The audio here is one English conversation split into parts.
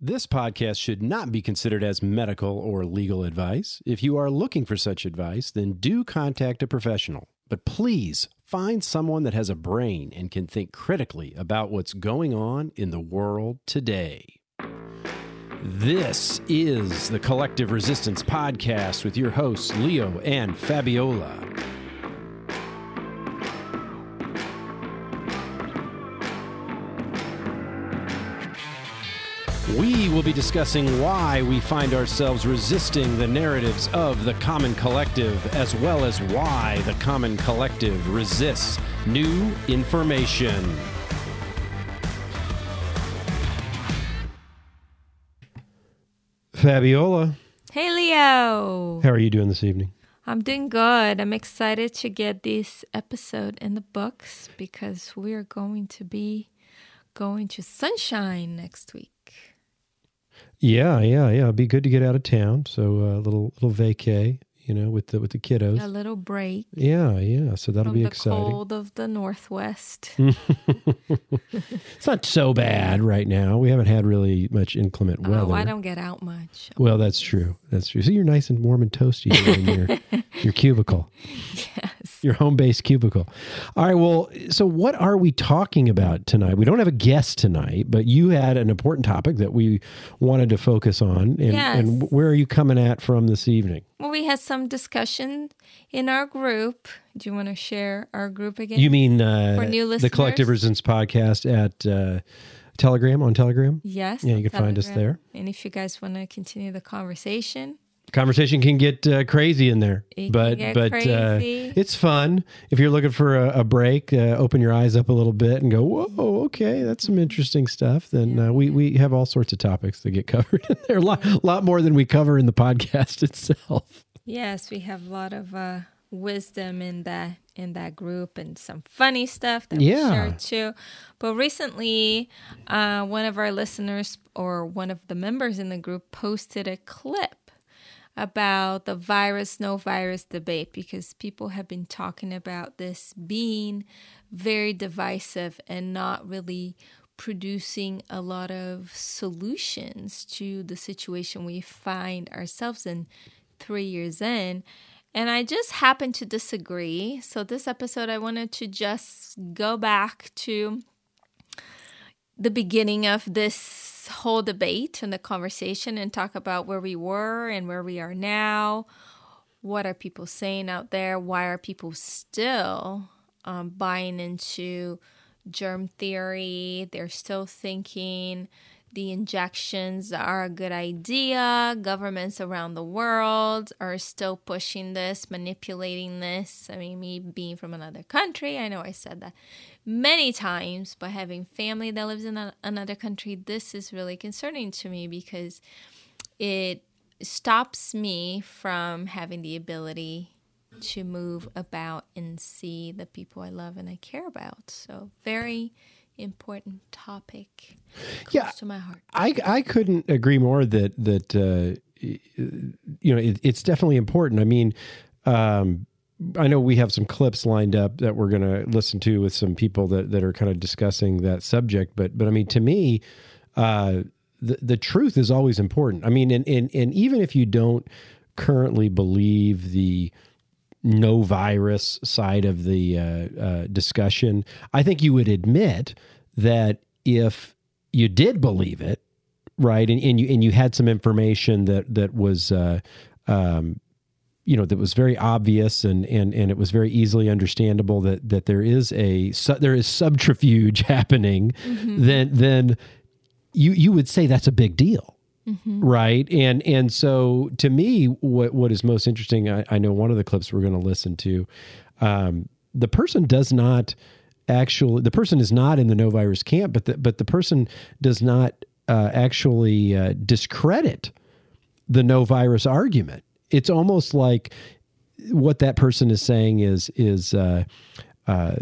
This podcast should not be considered as medical or legal advice. If you are looking for such advice, then do contact a professional. But please find someone that has a brain and can think critically about what's going on in the world today. This is the Collective Resistance Podcast with your hosts, Leo and Fabiola. We will be discussing why we find ourselves resisting the narratives of the common collective, as well as why the common collective resists new information. Fabiola, Hey Leo! how are you doing this evening? I'm doing good. I'm excited to get this episode in the books because we're going to be going to Sunshine next week. Yeah, yeah, yeah. It'd be good to get out of town. So a uh, little little vacay, you know, with the with the kiddos. A little break Yeah, yeah. So that'll be the exciting. cold of the Northwest. It's not so bad right now. We haven't had really much inclement weather. Oh, I don't get out much. Well, that's true. That's true. So you're nice and warm and toasty in your your cubicle, Yes. your home based cubicle. All right. Well, so what are we talking about tonight? We don't have a guest tonight, but you had an important topic that we wanted to focus on. And, Yes. and where are you coming at from this evening? Well, we had some discussion in our group. Do you want to share our group again? You mean uh, For new listeners? the Collective? Resistance podcast at uh, Telegram on Telegram? yes. Yeah, you can find us there. And if you guys want to continue the conversation, conversation can get uh, crazy in there It but but. Uh, it's fun if you're looking for a, a break uh, open your eyes up a little bit and go whoa okay that's some interesting stuff then uh, we we have all sorts of topics that get covered in there a lot, lot more than we cover in the podcast itself Yes, we have a lot of uh, wisdom in that in that group and some funny stuff that Yeah. we share too. But recently, uh, one of our listeners or one of the members in the group posted a clip about the virus no virus debate because people have been talking about this being very divisive and not really producing a lot of solutions to the situation we find ourselves in three years in. And I just happen to disagree. So, this episode, I wanted to just go back to the beginning of this whole debate and the conversation and talk about where we were and where we are now. What are people saying out there? Why are people still um, buying into germ theory? They're still thinking the injections are a good idea. Governments around the world are still pushing this, manipulating this. I mean, me being from another country, I know I said that many times, but having family that lives in another country, this is really concerning to me because it stops me from having the ability to move about and see the people I love and I care about. So, very important topic close Yeah. to my heart. I I couldn't agree more that that uh, you know it, it's definitely important. I mean, um, I know we have some clips lined up that we're going to listen to with some people that that are kind of discussing that subject. But but I mean, to me, uh, the the truth is always important. I mean, and and and even if you don't currently believe the no virus side of the uh, uh, discussion, I think you would admit that if you did believe it, right, and, and you and you had some information that that was, uh, um, you know, that was very obvious and and and it was very easily understandable that that there is a su- there is subterfuge happening, then then you you would say that's a big deal right? And and so to me what what is most interesting i, I know one of the clips we're going to listen to um, the person does not actually the person is not in the no virus camp but the, but the person does not uh, actually uh, discredit the no virus argument. It's almost like what that person is saying is is uh, uh,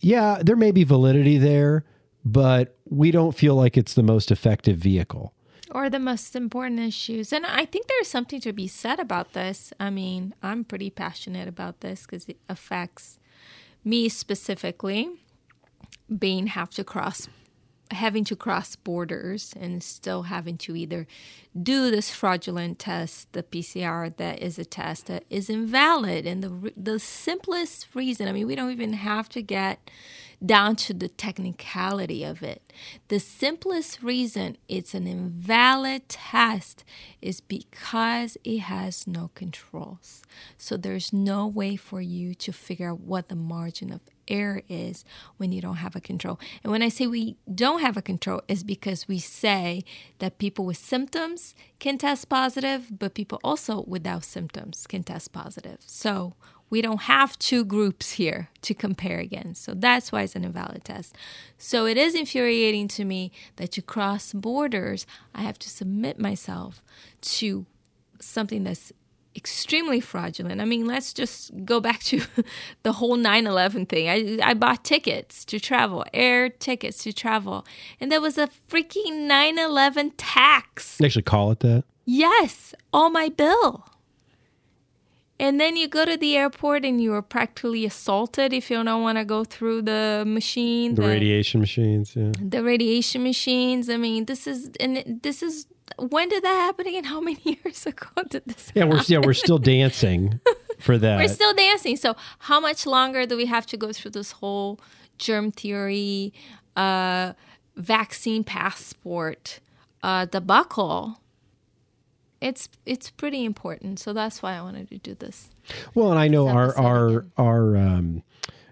yeah there may be validity there but we don't feel like it's the most effective vehicle or the most important issues. And I think there's something to be said about this. I mean, I'm pretty passionate about this because it affects me specifically, being have to cross having to cross borders and still having to either do this fraudulent test, the PCR that is a test that is invalid. And the the simplest reason, I mean, we don't even have to get down to the technicality of it. The simplest reason it's an invalid test is because it has no controls. So there's no way for you to figure out what the margin of error is when you don't have a control. And when I say we don't have a control, is because we say that people with symptoms can test positive, but people also without symptoms can test positive. So we don't have two groups here to compare against. So that's why it's an invalid test. So it is infuriating to me that to cross borders, I have to submit myself to something that's extremely fraudulent. I mean, let's just go back to the whole 9 11 thing. I, I bought tickets to travel, air tickets to travel, and there was a freaking 9 11 tax. They actually call it that? Yes, on my bill. And then you go to the airport and you are practically assaulted if you don't want to go through the machine. The, the radiation machines, yeah. The radiation machines. I mean, this is and this is when did that happen again? How many years ago did this? Yeah, happen? we're yeah we're still dancing for that. we're still dancing. So how much longer do we have to go through this whole germ theory, uh, vaccine passport uh, debacle? It's it's pretty important. So that's why I wanted to do this. Well, and I know our our our um,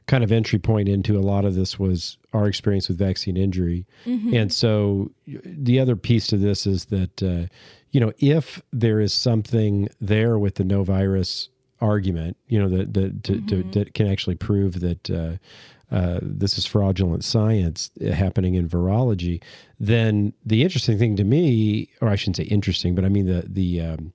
kind of entry point into a lot of this was our experience with vaccine injury, mm-hmm. and so the other piece to this is that uh, you know if there is something there with the no virus argument, you know that that to, mm-hmm. to, that can actually prove that. Uh, uh, this is fraudulent science happening in virology, then the interesting thing to me, or I shouldn't say interesting, but I mean the the um,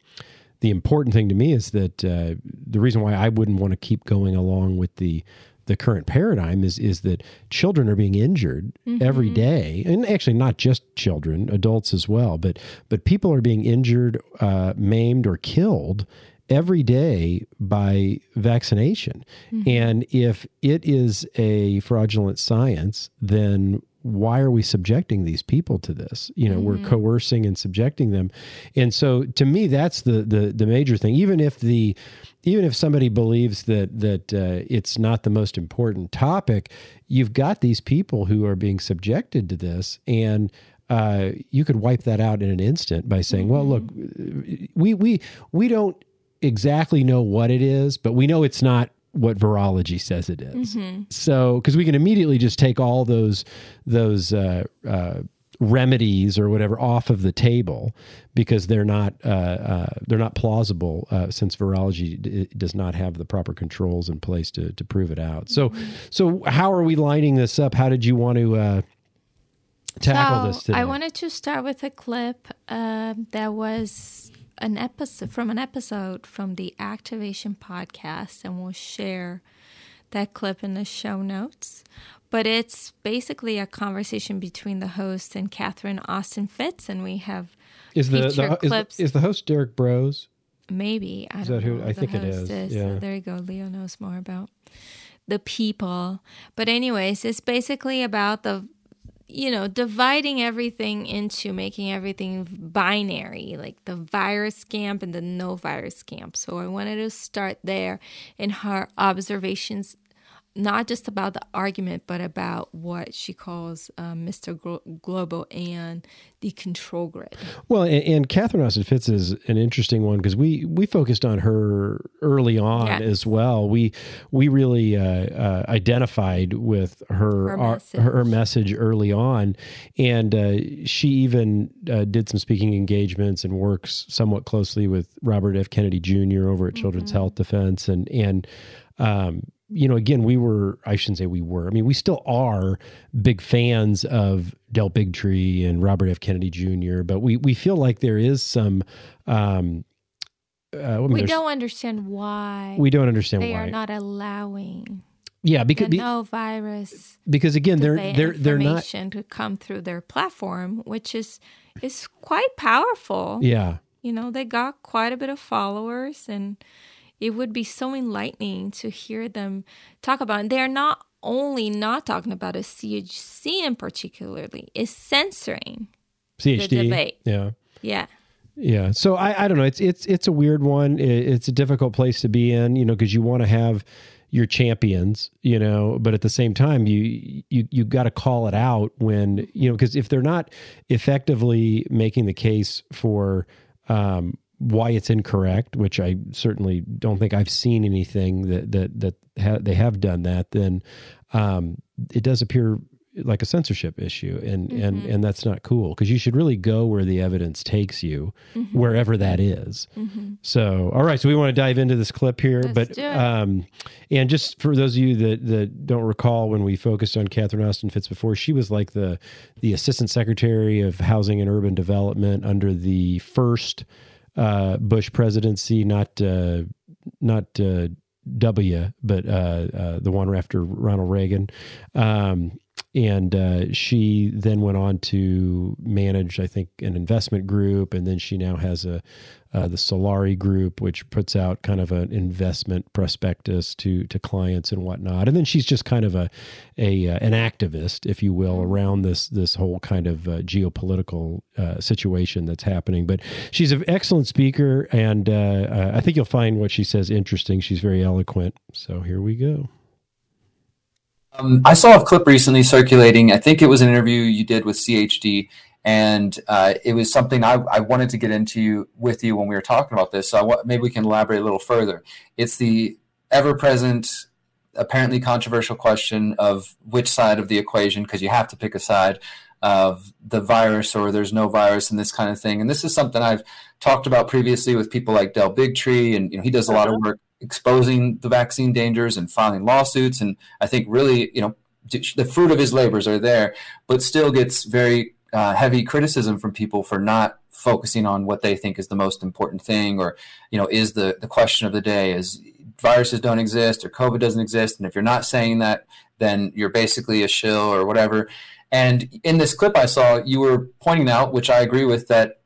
the important thing to me is that uh, the reason why I wouldn't want to keep going along with the the current paradigm is is that children are being injured mm-hmm. every day, and actually not just children, adults as well. But but people are being injured, uh, maimed, or killed every day by vaccination. Mm-hmm. And if it is a fraudulent science, then why are we subjecting these people to this? You know, mm-hmm. we're coercing and subjecting them. And so to me that's the the the major thing. Even if the even if somebody believes that that uh, it's not the most important topic, you've got these people who are being subjected to this and uh, you could wipe that out in an instant by saying, mm-hmm. "Well, look, we we we don't exactly know what it is, but we know it's not what virology says it is. Mm-hmm. So, because we can immediately just take all those those uh, uh, remedies or whatever off of the table because they're not uh, uh they're not plausible uh, since virology d- does not have the proper controls in place to to prove it out. So, mm-hmm. so how are we lining this up? How did you want to? Uh, tackle so this today? I wanted to start with a clip that was an episode from an episode from the Activation podcast, and we'll share that clip in the show notes. But it's basically a conversation between the host and Catherine Austin Fitts, and we have is the, the is, is, the host Derrick Broze? Maybe I is don't know. I think it is. is. Yeah. So there you go. Leo knows more about the people. But anyways, it's basically about the you know, dividing everything into making everything binary, like the virus camp and the no virus camp. So I wanted to start there in her observations not just about the argument, but about what she calls um, Mr. Glo- Global and the control grid. Well, and, and Catherine Austin Fitts is an interesting one because we we focused on her early on yes. as well. We we really uh, uh, identified with her her message. Our, her message. early on, and uh, she even uh, did some speaking engagements and works somewhat closely with Robert F. Kennedy Jr. over at Children's mm-hmm. Health Defense, and and um, you know, again, we were, I shouldn't say we were, I mean, we still are big fans of Del Bigtree and Robert F. Kennedy Jr., but we, we feel like there is some, um, uh, we don't understand why. We don't understand they why. They are not allowing. Yeah, because the no virus. Because again, they're they're they're not to come through their platform, which is is quite powerful. Yeah, you know, they got quite a bit of followers, and it would be so enlightening to hear them talk about. And they're not only not talking about a CHC in particularly, is censoring CHD. the debate. Yeah. Yeah. Yeah. So I, I don't know. It's it's it's a weird one. It's a difficult place to be in, you know, because you want to have your champions, you know, but at the same time, you you you got to call it out when you know because if they're not effectively making the case for um, why it's incorrect, which I certainly don't think I've seen anything that that that ha- they have done that, then um, it does appear like a censorship issue and mm-hmm. and and that's not cool because you should really go where the evidence takes you mm-hmm. wherever that is. Mm-hmm. so all right so we want to dive into this clip here Let's but um and just for those of you that that don't recall when we focused on Catherine Austin Fitts before she was like the the assistant secretary of housing and urban development under the first uh Bush presidency not uh not uh W, but uh, uh, the one after Ronald Reagan. Um, and uh, she then went on to manage, I think, an investment group, and then she now has a uh, the Solari Group, which puts out kind of an investment prospectus to to clients and whatnot. And then she's just kind of a a uh, an activist, if you will, mm-hmm. around this this whole kind of uh, geopolitical uh, situation that's happening. But she's an excellent speaker, and uh, I think you'll find what she says interesting. She's very eloquent. So here we go. Um, I saw a clip recently circulating. I think it was an interview you did with CHD, and uh, it was something I, I, wanted to get into with you when we were talking about this. So I, maybe we can elaborate a little further. It's the ever-present, apparently controversial question of which side of the equation, because you have to pick a side of the virus or there's no virus and this kind of thing. And this is something I've talked about previously with people like Del Bigtree, and you know, he does a lot of uh-huh. work exposing the vaccine dangers and filing lawsuits. And I think really, you know, the fruit of his labors are there, but still gets very uh, heavy criticism from people for not focusing on what they think is the most important thing, or you know, is the the question of the day is viruses don't exist or COVID doesn't exist, and if you're not saying that, then you're basically a shill or whatever. And in this clip I saw, you were pointing out, which I agree with, that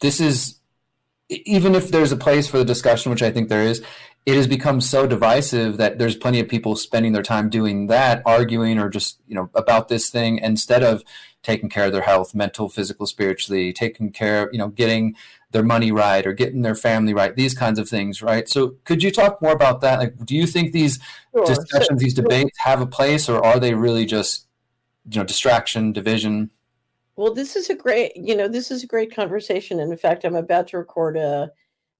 this is even if there's a place for the discussion, which I think there is, it has become so divisive that there's plenty of people spending their time doing that, arguing or just, you know, about this thing instead of taking care of their health, mental, physical, spiritually, taking care of, you know, getting their money right or getting their family right, these kinds of things, right? So could you talk more about that? Like, do you think these sure. discussions, these debates have a place or are they really just, you know, distraction, division? Well, this is a great, you know, this is a great conversation. And in fact, I'm about to record a,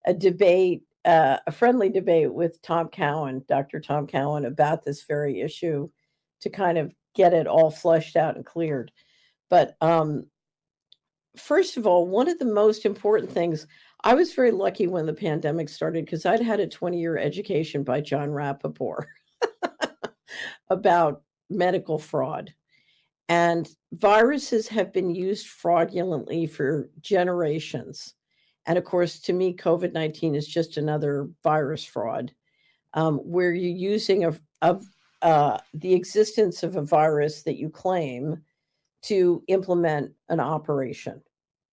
a debate uh, a friendly debate with Tom Cowan, Dr. Tom Cowan, about this very issue to kind of get it all flushed out and cleared. But um, first of all, one of the most important things, I was very lucky when the pandemic started because I'd had a 20 year education by Jon Rappoport about medical fraud. And viruses have been used fraudulently for generations. And of course, to me, COVID 19 is just another virus fraud um, where you're using a, a uh, the existence of a virus that you claim to implement an operation.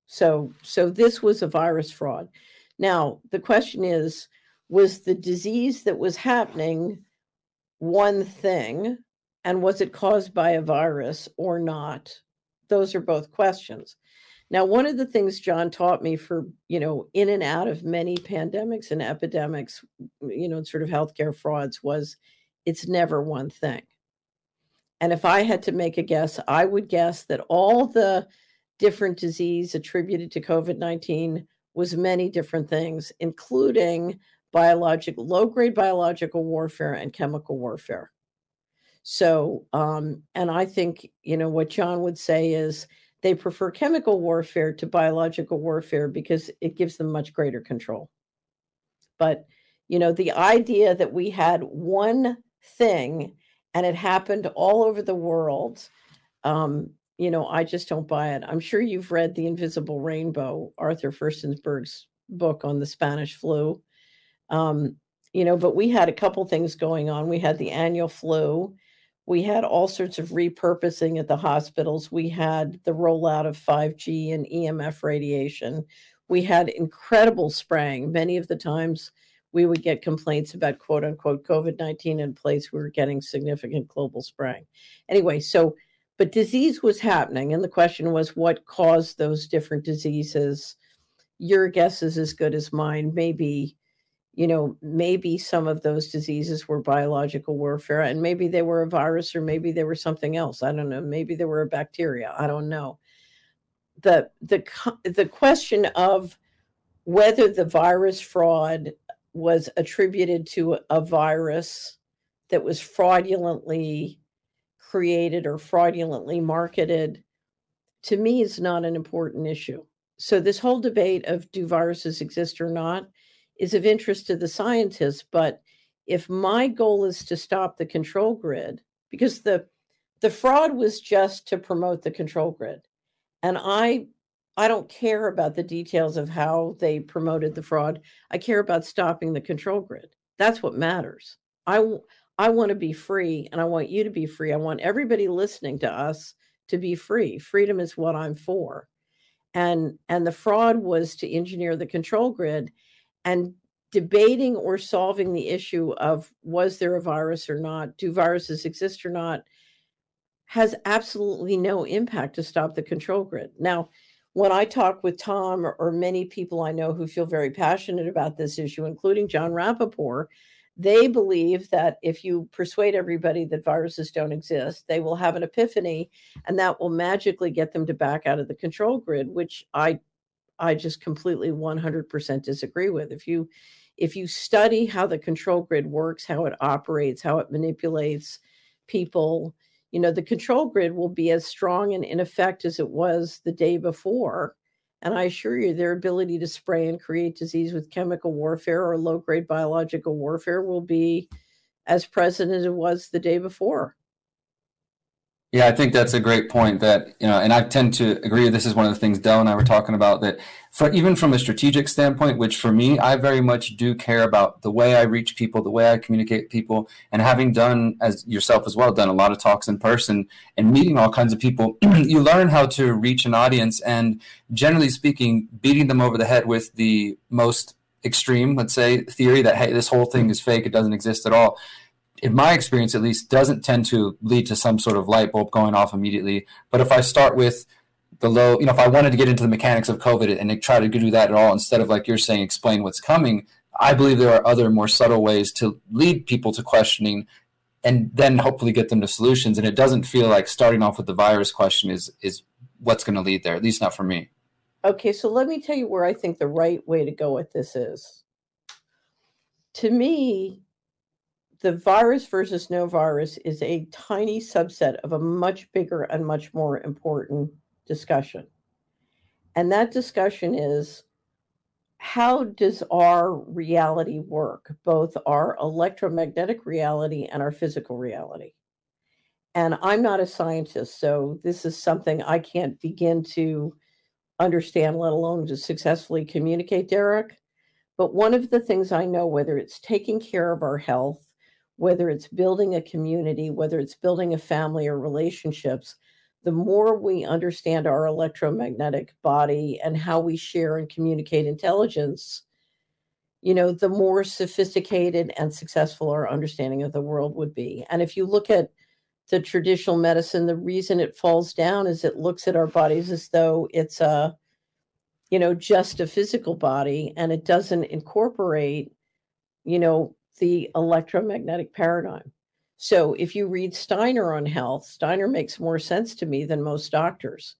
So, so this was a virus fraud. Now, the question is was the disease that was happening one thing, and was it caused by a virus or not? Those are both questions. Now, one of the things Jon taught me for, you know, in and out of many pandemics and epidemics, you know, sort of healthcare frauds was it's never one thing. And if I had to make a guess, I would guess that all the different disease attributed to COVID 19 was many different things, including biological, low grade biological warfare and chemical warfare. So, um, and I think, you know, what John would say is, they prefer chemical warfare to biological warfare because it gives them much greater control. But, you know, the idea that we had one thing and it happened all over the world, um, you know, I just don't buy it. I'm sure you've read The Invisible Rainbow, Arthur Firstenberg's book on the Spanish flu. Um, you know, but we had a couple things going on. We had the annual flu, we had all sorts of repurposing at the hospitals. We had the rollout of 5G and EMF radiation. We had incredible spraying. Many of the times we would get complaints about quote unquote COVID 19 in place. We were getting significant global spraying. Anyway, so, but disease was happening. And the question was what caused those different diseases? Your guess is as good as mine. Maybe, you know, maybe some of those diseases were biological warfare and maybe they were a virus or maybe they were something else. I don't know. Maybe they were a bacteria. I don't know. The, the, the question of whether the virus fraud was attributed to a virus that was fraudulently created or fraudulently marketed to me is not an important issue. So this whole debate of do viruses exist or not is of interest to the scientists, but if my goal is to stop the control grid because the the fraud was just to promote the control grid and I I don't care about the details of how they promoted the fraud. I care about stopping the control grid. That's what matters. I I want to be free and I want you to be free. I want everybody listening to us to be free. Freedom is what I'm for. And and the fraud was to engineer the control grid and debating or solving the issue of was there a virus or not, do viruses exist or not has absolutely no impact to stop the control grid. Now, when I talk with Tom or, or, many people I know who feel very passionate about this issue, including Jon Rappoport, they believe that if you persuade everybody that viruses don't exist, they will have an epiphany and that will magically get them to back out of the control grid, which I I just completely 100% disagree with. If you if you study how the control grid works, how it operates, how it manipulates people, you know, the control grid will be as strong and in effect as it was the day before. And I assure you, their ability to spray and create disease with chemical warfare or low grade biological warfare will be as present as it was the day before. Yeah, I think that's a great point. That you know, and I tend to agree. This is one of the things Del and I were talking about. That for even from a strategic standpoint, which for me, I very much do care about the way I reach people, the way I communicate people, and having done as yourself as well, done a lot of talks in person and meeting all kinds of people, you learn how to reach an audience. And generally speaking, beating them over the head with the most extreme, let's say, theory that hey, this whole thing is fake, it doesn't exist at all in my experience at least, doesn't tend to lead to some sort of light bulb going off immediately. But if I start with the low, you know, if I wanted to get into the mechanics of COVID and try to do that at all, instead of like you're saying, explain what's coming, I believe there are other more subtle ways to lead people to questioning and then hopefully get them to solutions. And it doesn't feel like starting off with the virus question is is what's going to lead there, at least not for me. Okay, so let me tell you where I think the right way to go with this is. To me, the virus versus no virus is a tiny subset of a much bigger and much more important discussion. And that discussion is how does our reality work, both our electromagnetic reality and our physical reality? And I'm not a scientist, so this is something I can't begin to understand, let alone to successfully communicate, Derrick. But one of the things I know, whether it's taking care of our health, whether it's building a community, whether it's building a family or relationships, the more we understand our electromagnetic body and how we share and communicate intelligence, you know, the more sophisticated and successful our understanding of the world would be. And if you look at the traditional medicine, the reason it falls down is it looks at our bodies as though it's a, you know, just a physical body and it doesn't incorporate, you know, the electromagnetic paradigm. So if you read Steiner on health, Steiner makes more sense to me than most doctors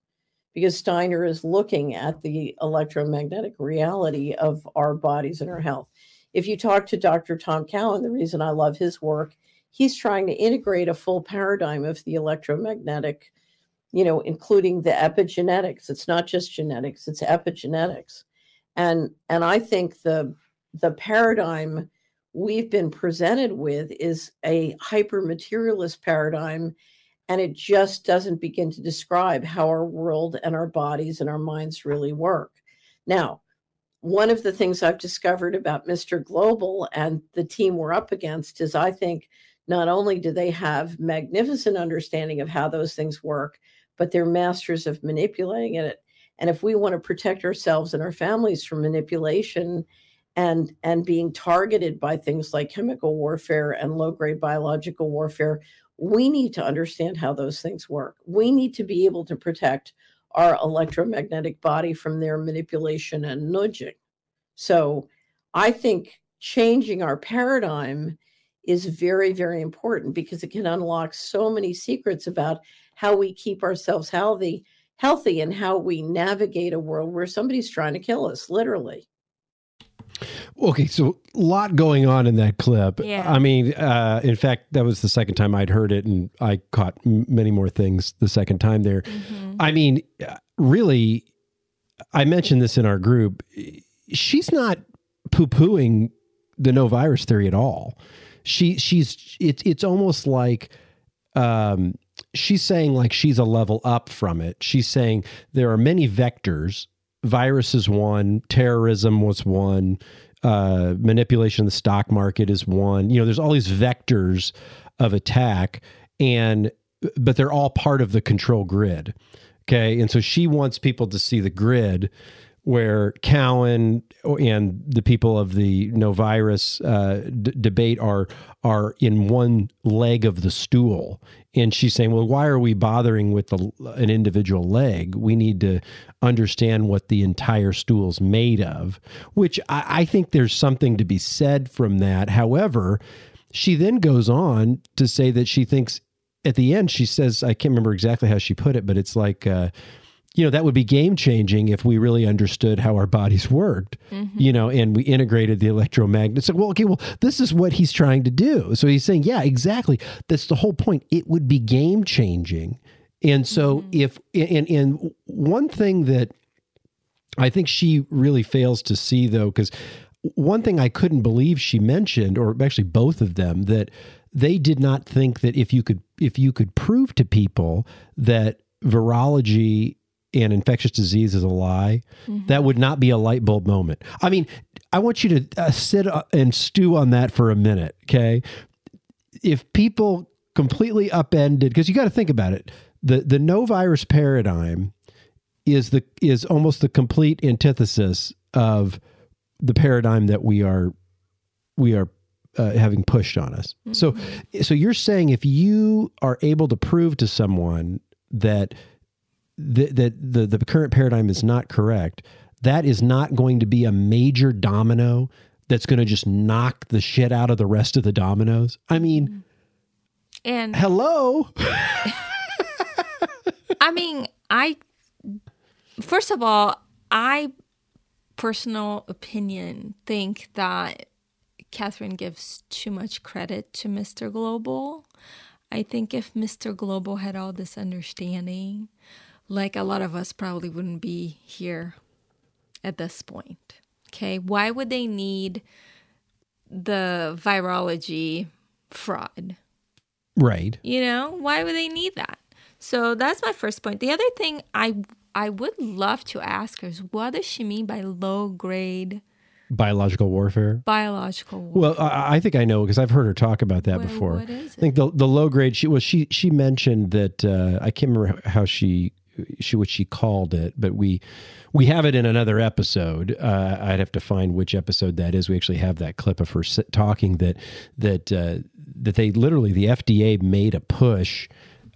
because Steiner is looking at the electromagnetic reality of our bodies and our health. If you talk to Dr. Tom Cowan, the reason I love his work, he's trying to integrate a full paradigm of the electromagnetic, you know, including the epigenetics. It's not just genetics, it's epigenetics. And and I think the the paradigm we've been presented with is a hyper materialist paradigm and it just doesn't begin to describe how our world and our bodies and our minds really work. Now, one of the things I've discovered about Mr. Global and the team we're up against is I think not only do they have magnificent understanding of how those things work, but they're masters of manipulating it. And if we want to protect ourselves and our families from manipulation and and being targeted by things like chemical warfare and low grade biological warfare we need to understand how those things work. We need to be able to protect our electromagnetic body from their manipulation and nudging. So i think changing our paradigm is very very important because it can unlock so many secrets about how we keep ourselves healthy healthy and how we navigate a world where somebody's trying to kill us literally Okay, so a lot going on in that clip. Yeah. I mean, uh, in fact, that was the second time I'd heard it, and I caught m- many more things the second time there. Mhm. I mean, uh, really, I mentioned this in our group. She's not poo pooing the no virus theory at all. She she's it's it's almost like um, she's saying like she's a level up from it. She's saying there are many vectors. Virus is one. Terrorism was one. Uh, manipulation of the stock market is one. You know, there's all these vectors of attack, and but they're all part of the control grid. Okay, and so she wants people to see the grid where Cowan and the people of the no virus uh, d- debate are are in one leg of the stool, and she's saying, "Well, why are we bothering with the, an individual leg? We need to understand what the entire stool's made of." Which I, I think there's something to be said from that. However, she then goes on to say that she thinks at the end she says, I can't remember exactly how she put it, but it's like. Uh, you know that would be game changing if we really understood how our bodies worked mm-hmm. you know and we integrated the electromagnets. So well okay well this is what he's trying to do. So he's saying yeah exactly. That's the whole point. It would be game changing and so mm-hmm. if and and one thing that i think she really fails to see though because one thing i couldn't believe she mentioned or actually both of them that they did not think that if you could if you could prove to people that virology and infectious disease is a lie, that would not be a light bulb moment. I mean, I want you to uh, sit uh, and stew on that for a minute, okay? If people completely upended, because you got to think about it, the the no virus paradigm is the is almost the complete antithesis of the paradigm that we are we are uh, having pushed on us. So so you're saying if you are able to prove to someone that that that the, the current paradigm is not correct, that is not going to be a major domino that's going to just knock the shit out of the rest of the dominoes. I mean, And hello. I mean, I first of all, I personal opinion think that Catherine gives too much credit to Mr. Global. I think if Mr. Global had all this understanding, like a lot of us probably wouldn't be here at this point. Okay, why would they need the virology fraud? Right. You know, why would they need that? So that's my first point. The other thing I I would love to ask her is what does she mean by low grade Biological warfare. biological war? Well, I, I think I know because I've heard her talk about that What- before. what is I think the the low grade. She well, she she mentioned that uh, I can't remember how she she what she called it, but we we have it in another episode. Uh, I'd have to find which episode that is. We actually have that clip of her talking that that uh, that they literally the FDA made a push.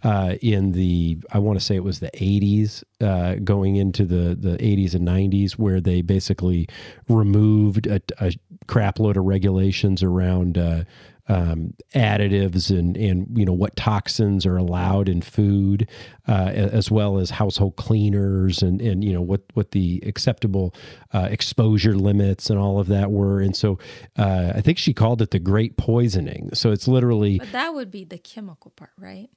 Uh, in the, I want to say it was the 80s, uh, going into the, the 80s and 90s, where they basically removed a, a crap load of regulations around uh, um, additives and and you know what toxins are allowed in food, uh, as well as household cleaners and and you know what what the acceptable uh, exposure limits and all of that were. And so uh, I think she called it the Great Poisoning. So it's literally but that would be the chemical part, right?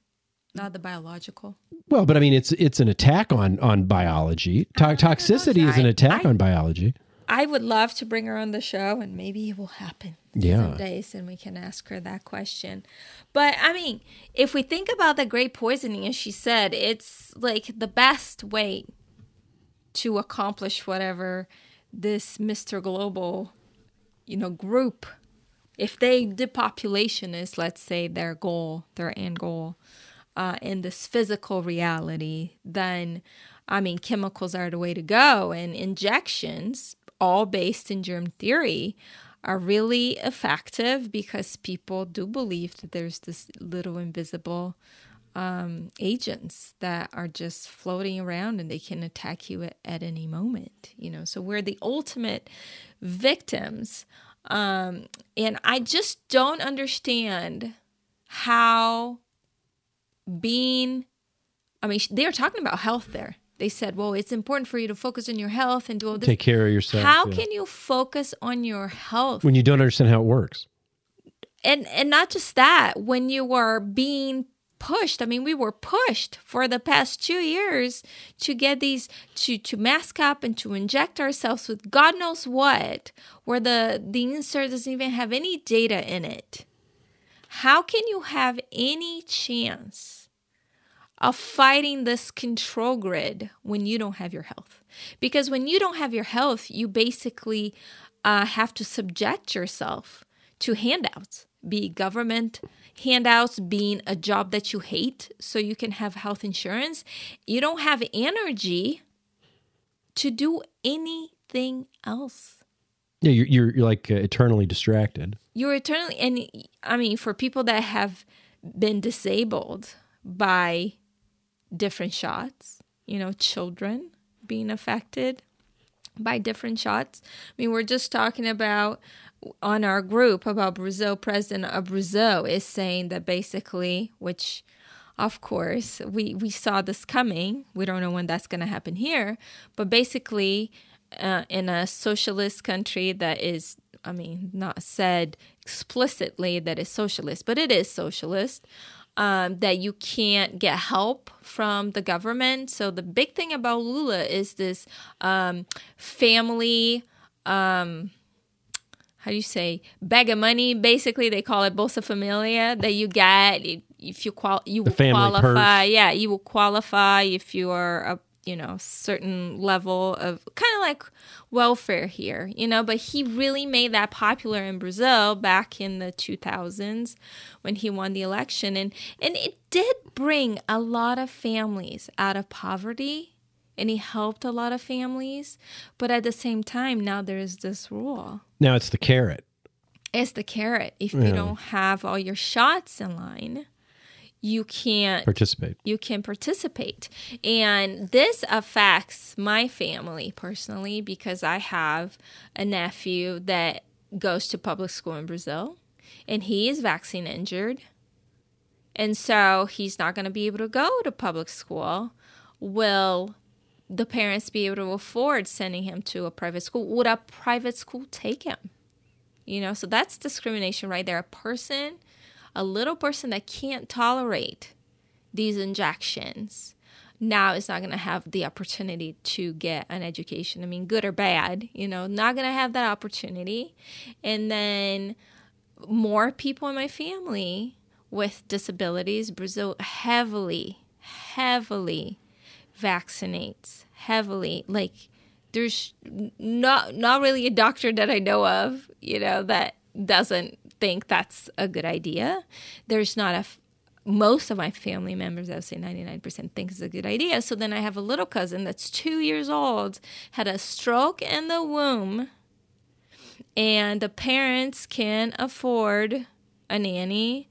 Not the biological. well, but I mean it's it's an attack on on biology. To- toxicity is an attack I- on biology. I would love to bring her on the show, and maybe it will happen. Yeah. Some days, and we can ask her that question. But I mean, if we think about the great poisoning, as she said, it's like the best way to accomplish whatever this Mr. Global, you know, group. If they depopulation is, let's say, their goal, their end goal, uh, in this physical reality, then I mean, chemicals are the way to go, and injections all based in germ theory are really effective because people do believe that there's this little invisible um, agents that are just floating around and they can attack you at, at any moment. You know, so we're the ultimate victims. Um, and I just don't understand how being, I mean, they're talking about health there. They said, well, it's important for you to focus on your health and do all this. Take care of yourself. How yeah. can you focus on your health? when you don't understand how it works? and and not just that when you are being pushed i mean we were pushed for the past two years to get these to to mask up and to inject ourselves with god knows what where the the insert doesn't even have any data in it how can you have any chance of fighting this control grid when you don't have your health. Because when you don't have your health you basically uh, have to subject yourself to handouts be government handouts being a job that you hate so you can have health insurance. You don't have energy to do anything else. Yeah, you're you're, you're like uh, eternally distracted. you're eternally and i mean for people that have been disabled by different shots you know children being affected by different shots. I mean we're just talking about on our group about brazil president of brazil is saying that basically which of course we we saw this coming. We don't know when that's going to happen here but basically uh, in a socialist country that is i mean not said explicitly that it's socialist but it is socialist um, that you can't get help from the government. So the big thing about lula is this um, family um, how do you say bag of money basically they call it bolsa familia that you get if you qual you will family qualify. yeah you will qualify if you are a you know certain level of kind of like welfare here you know but he really made that popular in brazil back in the 2000s when he won the election and and it did bring a lot of families out of poverty and he helped a lot of families but at the same time now there is this rule Now it's the carrot. it's the carrot. If Yeah. you don't have all your shots in line, you can't Participate. you can participate. And this affects my family personally because I have a nephew that goes to public school in Brazil and he is vaccine injured. And so he's not going to be able to go to public school. Will the parents be able to afford sending him to a private school? Would a private school take him? You know, so that's discrimination right there. A person, a little person that can't tolerate these injections now is not going to have the opportunity to get an education. I mean, good or bad, you know, not going to have that opportunity. And then more people in my family with disabilities, Brazil heavily, heavily vaccinates, heavily. Like, there's not not really a doctor that I know of, you know, that doesn't think that's a good idea. There's not a most of my family members, I would say 99% think it's a good idea. So then I have a little cousin that's two years old, had a stroke in the womb, and the parents can afford a nanny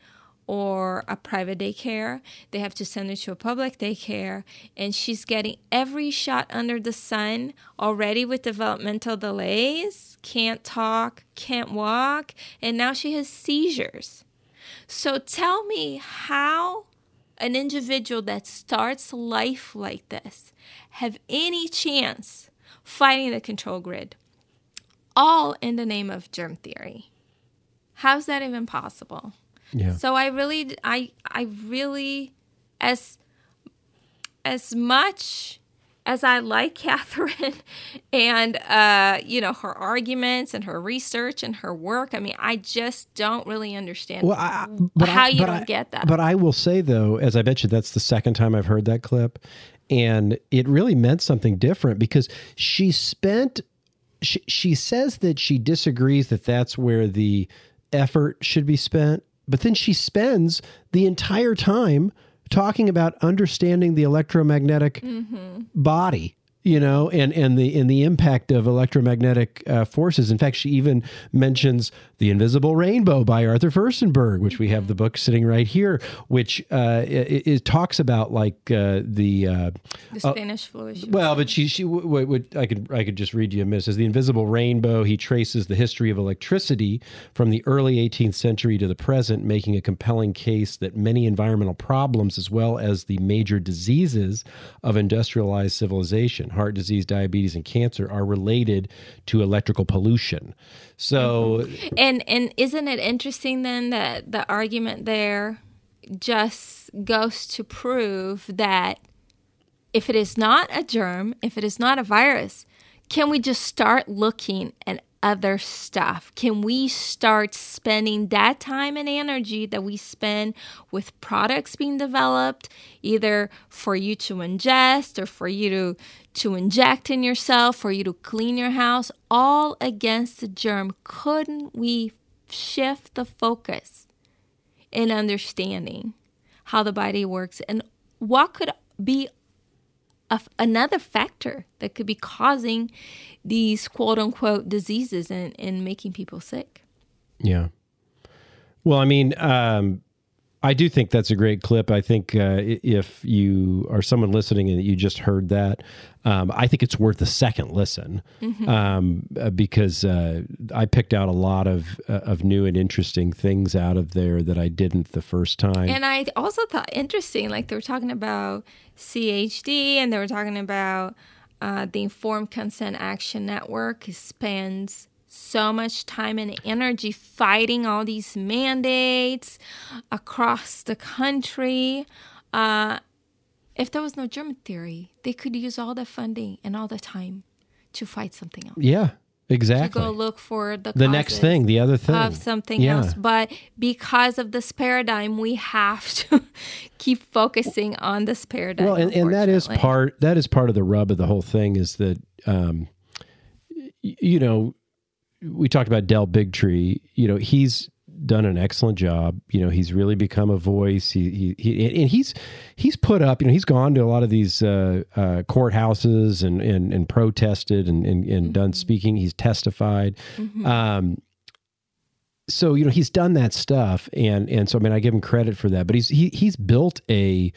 or a private daycare. They have to send her to a public daycare, and she's getting every shot under the sun already with developmental delays, can't talk, can't walk, and now she has seizures. So tell me how an individual that starts life like this have any chance fighting the control grid all in the name of germ theory. How's that even possible? Yeah. So I really I I really as as much as I like Catherine and uh, you know her arguments and her research and her work, I mean, I just don't really understand Well, I, but how I, you don't I- get that. But I will say though, as I bet you, that's the second time I've heard that clip, and it really meant something different because she spent. She, she says that she disagrees that that's where the effort should be spent, but then she spends the entire time talking about understanding the electromagnetic Mm-hmm. body. you know, and and the and the impact of electromagnetic uh, forces. In fact, she even mentions the Invisible Rainbow by Arthur Firstenberg, which we have the book sitting right here, which uh, it, it talks about like uh, the uh, The Spanish flu issue. well, but she she what, what I could I could just read you a minute. It says the invisible rainbow. He traces the history of electricity from the early 18th century to the present, making a compelling case that many environmental problems, as well as the major diseases of industrialized civilization, heart disease, diabetes, and cancer, are related to electrical pollution. So, mm-hmm. And and isn't it interesting then that the argument there just goes to prove that if it is not a germ, if it is not a virus, can we just start looking at other stuff? Can we start spending that time and energy that we spend with products being developed, either for you to ingest or for you to, to inject in yourself, for you to clean your house, all against the germ? Couldn't we shift the focus in understanding how the body works and what could be another factor that could be causing these quote unquote diseases and, and making people sick. yeah. Well, I mean, um, I do think that's a great clip. I think uh, if you are someone listening and you just heard that, um, I think it's worth a second listen um, uh, because uh, I picked out a lot of uh, of new and interesting things out of there that I didn't the first time. And I also thought interesting, like they were talking about CHD and they were talking about uh, the Informed Consent Action Network spends so much time and energy fighting all these mandates across the country. Uh, if there was no germ theory, they could use all the funding and all the time to fight something else. yeah, To exactly. go look for the The next thing, the other thing of something Yeah. else. But because of this paradigm, we have to keep focusing on this paradigm. well and, and that is part that is part of the rub of the whole thing is that um you know we talked about Del Bigtree. You know he's done an excellent job. You know he's really become a voice. He, he, he and he's he's put up you know he's gone to a lot of these uh, uh, courthouses and, and and protested and and, and done speaking. He's testified. Um so you know he's done that stuff. And and so i mean i give him credit for that but he's he, he's built a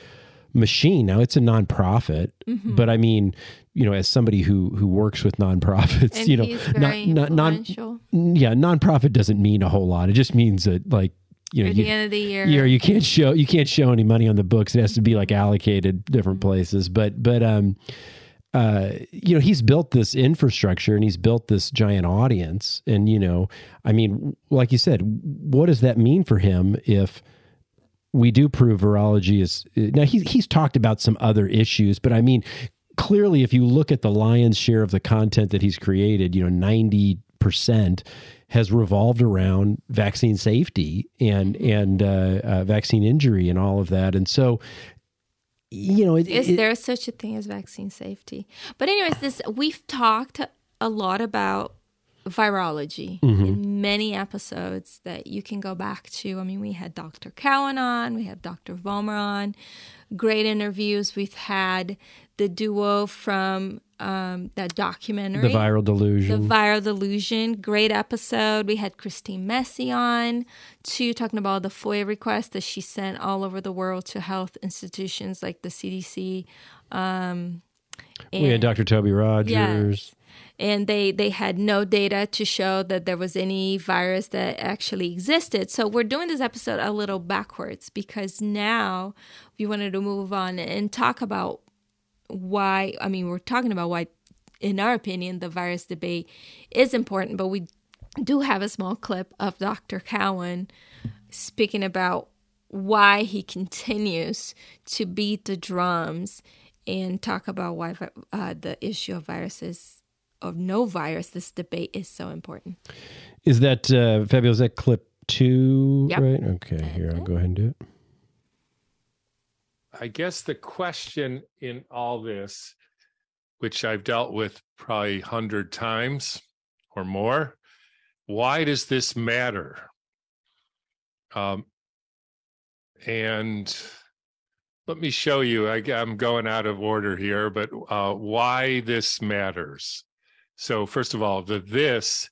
machine. Now it's a nonprofit Mm-hmm. but i mean you know as somebody who who works with nonprofits And you know not, not non yeah nonprofit doesn't mean a whole lot it just means that like you know At you, the end of the year, you know, you can't show you can't show any money on the books. It has to be like allocated different Mm-hmm. places. But but um uh you know, he's built this infrastructure and he's built this giant audience. And you know, I mean, like you said, what does that mean for him if we do prove virology is now he's he's talked about some other issues, but I mean clearly if you look at the lion's share of the content that he's created, you know, 90 percent has revolved around vaccine safety and and uh, uh, vaccine injury and all of that. And so, you know, it, Is it- there such a thing as vaccine safety? But anyways, this we've talked a lot about virology Mm-hmm. in many episodes that you can go back to. I mean, we had Dr. Cowan on, we have Dr. Vollmer on, great interviews. We've had the duo from um, that documentary, the viral Delusion. The. Viral Delusion, great episode. We had Christine Massey on, too, talking about the FOIA request that she sent all over the world to health institutions like the CDC. Um, we had Dr. Toby Rogers. Yes. And they, they had no data to show that there was any virus that actually existed. So we're doing this episode a little backwards because now we wanted to move on and talk about why. I mean, we're talking about why, in our opinion, the virus debate is important, but we do have a small clip of Dr. Cowan speaking about why he continues to beat the drums and talk about why uh, the issue of viruses of no virus this debate is so important Is that uh, fabulous? Is that clip two? Yep. Right. Okay. Here, I'll go ahead and do it. I guess the question in all this, which I've dealt with probably hundred times or more, why does this matter? Um, and let me show you. I, am going out of order here, but uh, why this matters. So, first of all, the this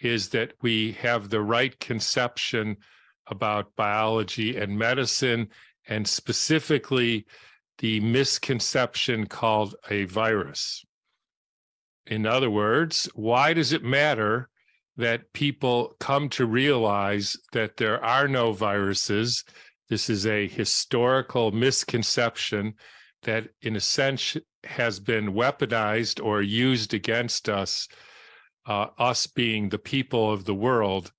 is that we have the right conception about biology and medicine, and specifically the misconception called a virus. In other words, why does it matter that people come to realize that there are no viruses? This is a historical misconception that, in a sense, has been weaponized or used against us, uh, us being the people of the world,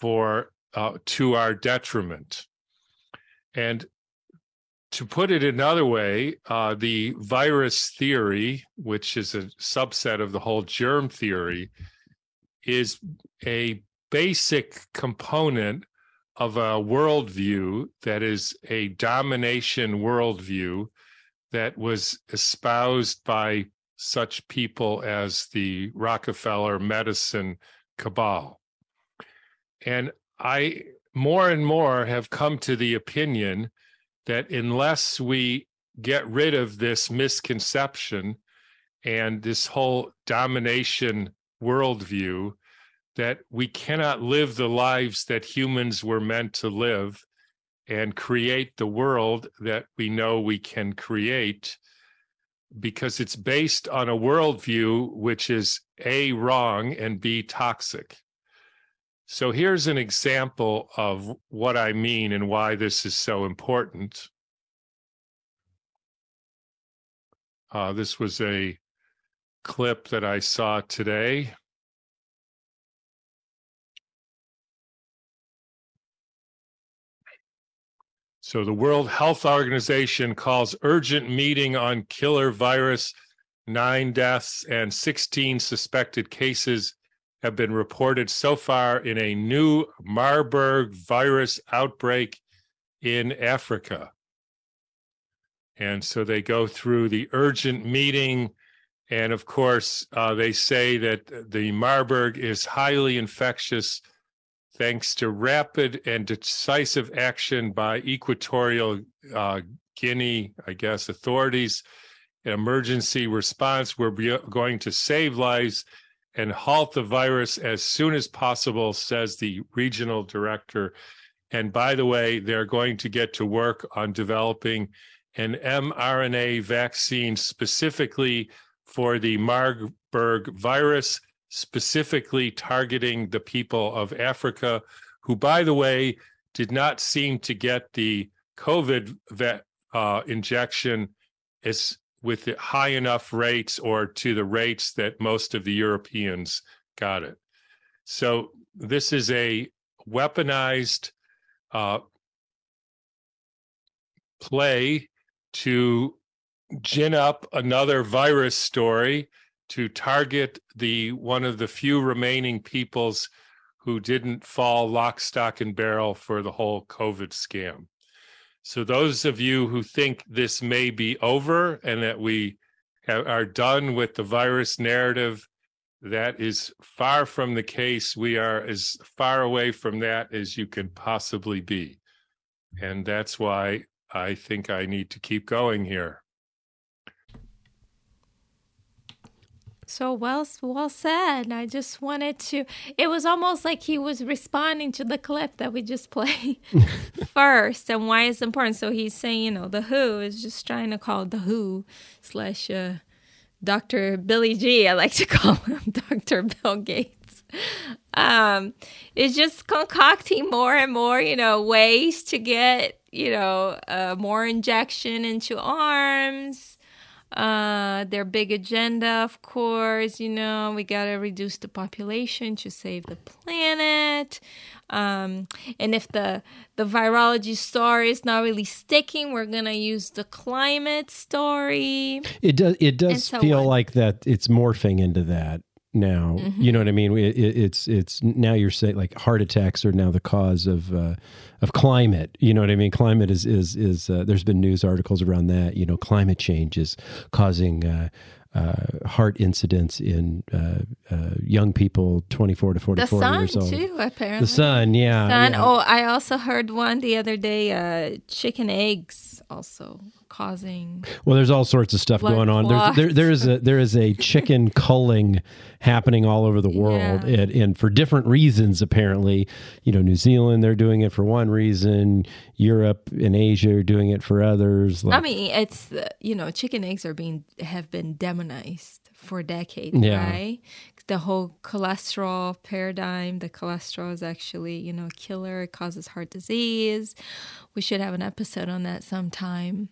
for uh, to our detriment. And to put it another way, uh, the virus theory, which is a subset of the whole germ theory, is a basic component of a worldview that is a domination worldview that was espoused by such people as the Rockefeller medicine cabal. And I more and more have come to the opinion that unless we get rid of this misconception and this whole domination worldview, that we cannot live the lives that humans were meant to live and create the world that we know we can create because it's based on a worldview which is A, wrong, and B, toxic. So here's an example of what I mean and why this is so important. Uh, this was a clip that I saw today. So the World Health Organization calls urgent meeting on killer virus, nine deaths and 16 suspected cases have been reported so far in a new Marburg virus outbreak in Africa. And so they go through the urgent meeting. And of course, uh, they say that the Marburg is highly infectious thanks to rapid and decisive action by Equatorial uh, Guinea, I guess, authorities. Emergency response, we're going to save lives and halt the virus as soon as possible, says the regional director. And by the way, they're going to get to work on developing an mRNA vaccine specifically for the Marburg virus, specifically targeting the people of Africa, who, by the way, did not seem to get the COVID uh, injection as with high enough rates or to the rates that most of the Europeans got it. So this is a weaponized uh, play to gin up another virus story to target the one of the few remaining peoples who didn't fall lock, stock, and barrel for the whole COVID scam. So, those of you who think this may be over and that we are done with the virus narrative, that is far from the case. We are as far away from that as you can possibly be. And that's why I think I need to keep going here. So well, well said. I just wanted to. It was almost like he was responding to the clip that we just played first, and why it's important. So he's saying, you know, the Who is just trying to call the Who slash uh, Doctor Billy G. I like to call him Doctor Bill Gates. Um, is just concocting more and more, you know, ways to get, you know, uh, more injection into arms uh, their big agenda, of course, you know, we got to reduce the population to save the planet. Um, and if the the virology story is not really sticking, we're gonna use the climate story. It does. It does so feel on. like that. It's morphing into that now. Mm-hmm. You know what I mean? It, it, it's it's now you're saying like heart attacks are now the cause of uh, of climate. You know what I mean? Climate is is is uh, there's been news articles around that. You know, climate change is causing. Uh, uh, heart incidents in uh, uh, young people 24 to 44 the sun years old. too, apparently. The sun, yeah. Sun. yeah. Oh, I also heard one the other day. Uh, chicken eggs also causing. Well, there's all sorts of stuff going on. There's, there, there is a there is a chicken culling happening all over the world, Yeah. and, and for different reasons. Apparently, you know, New Zealand they're doing it for one reason. Europe and Asia are doing it for others. I mean, it's you know, chicken eggs are being have been demonized for decades, Yeah. right? The whole cholesterol paradigm. The cholesterol is actually you know a killer. It causes heart disease. We should have an episode on that sometime.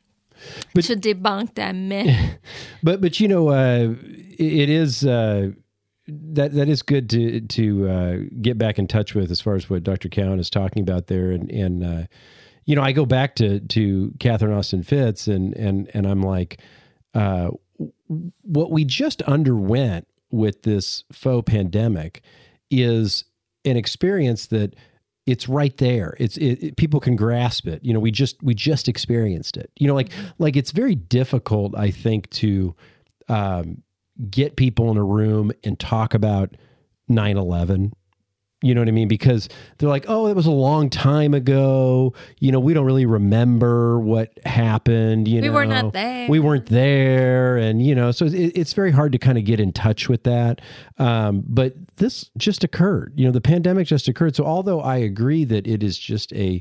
But- to debunk that myth. but but you know, uh, it is. Uh, that that is good to to uh, get back in touch with as far as what Dr. Cowan is talking about there, and and uh, you know I go back to to Catherine Austin Fitts, and and and I'm like, uh, what we just underwent with this faux pandemic is an experience that it's right there. It's it, it- people can grasp it. You know we just we just experienced it. You know like like it's very difficult i think to um get people in a room and talk about 9-11 you know what i mean? Because they're like oh it was a long time ago. You know we don't really remember what happened you We know were not there. we weren't there and you know so it, it's very hard to kind of get in touch with that. Um, but this just occurred. You know the pandemic just occurred. So although i agree that it is just a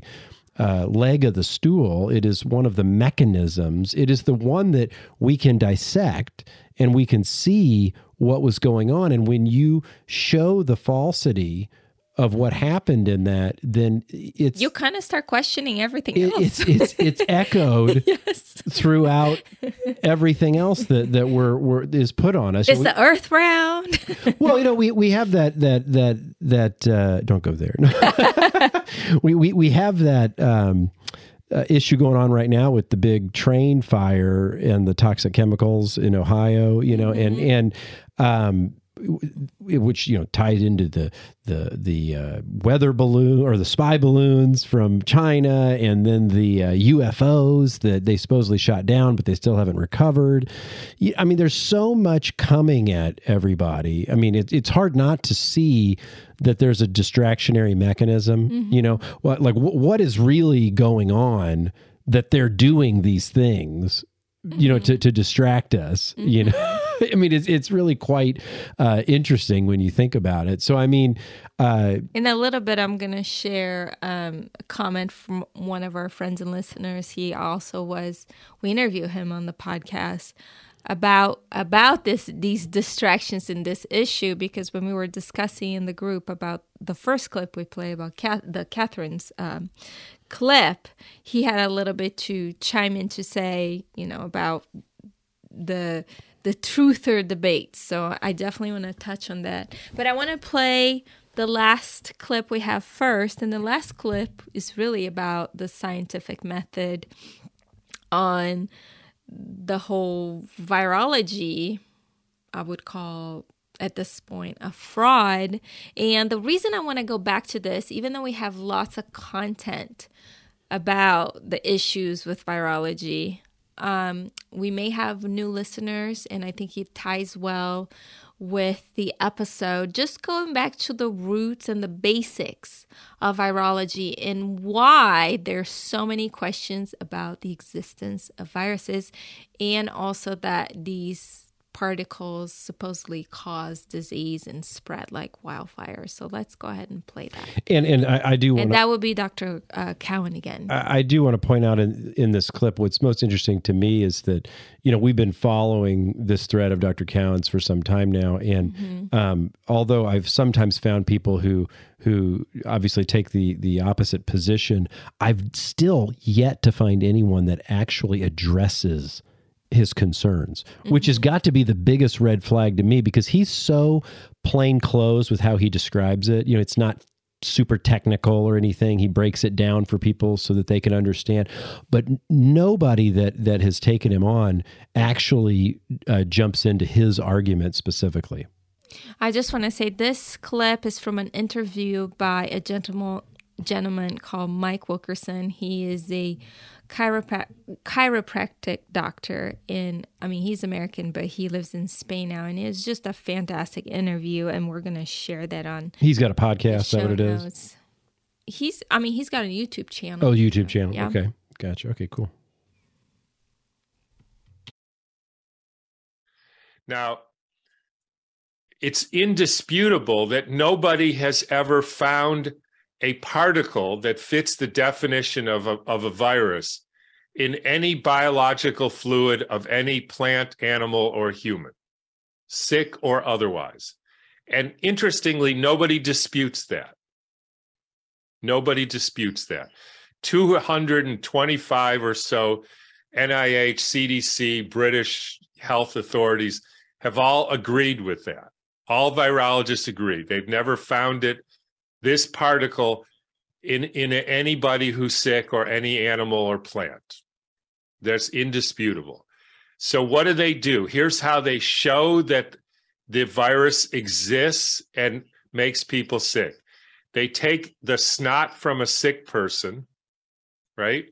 uh, leg of the stool it is one of the mechanisms. It is the one that we can dissect and we can see what was going on. And when you show the falsity of what happened in that then it's you kind of start questioning everything it, else. it's it's it's echoed yes. throughout everything else that that we're, we're is put on us. Is We- the Earth round? well, you know, we we have that that that that uh, don't go there. we we we have that. Um, uh, issue going on right now with the big train fire and the toxic chemicals in Ohio, you know, and and um, which you know tied into the the the uh, weather balloon or the spy balloons from China, and then the uh, UFOs that they supposedly shot down, but they still haven't recovered. I mean, there's so much coming at everybody. I mean, it, it's hard not to see that there's a distractionary mechanism. You know, what like wh- what is really going on that they're doing these things you know to, to distract us you know i mean it's, it's really quite uh, interesting when you think about it so i mean uh, In a little bit, I'm going to share um, a comment from one of our friends and listeners. He also was, we interview him on the podcast about about this these distractions in this issue because when we were discussing in the group about the first clip we play about the Catherine's um, clip, he had a little bit to chime in to say, you know, about the the truther debate. So I definitely want to touch on that. But I want to play the last clip we have first, and the last clip is really about the scientific method on the whole virology. I would call at this point a fraud. And the reason I want to go back to this, even though we have lots of content about the issues with virology, um, we may have new listeners, and I think it ties well with the episode. Just going back to the roots and the basics of virology and why there's so many questions about the existence of viruses, and also that these particles supposedly cause disease and spread like wildfire. So let's go ahead and play that. and and i, I do want And that would be Dr. Uh, Cowan again. I I do want to point out in, in this clip what's most interesting to me is that you know we've been following this thread of Dr. Cowan's for some time now, and um, although I've sometimes found people who who obviously take the the opposite position, I've still yet to find anyone that actually addresses his concerns, which has got to be the biggest red flag to me because he's so plain clothes with how he describes it. You know, it's not super technical or anything. He breaks it down for people so that they can understand. But nobody that that has taken him on actually uh, jumps into his argument specifically. I just want to say this clip is from an interview by a gentleman gentleman called Mike Wilkerson. He is a chiropra- chiropractic doctor in I mean he's American but he lives in Spain now and it's just a fantastic interview and we're going to share that on He's got a podcast. Is that what it is? notes. He's I mean he's got a YouTube channel. Oh, YouTube channel. Yeah. Okay, gotcha. Okay, cool. Now, it's indisputable that nobody has ever found a particle that fits the definition of a, of a virus in any biological fluid of any plant, animal, or human, sick or otherwise. And interestingly, nobody disputes that. Nobody disputes that. 225 or so NIH, CDC, British health authorities have all agreed with that. All virologists agree. They've never found it, this particle, in, in anybody who's sick or any animal or plant. That's indisputable. So, what do they do? Here's how they show that the virus exists and makes people sick. They take the snot from a sick person, right?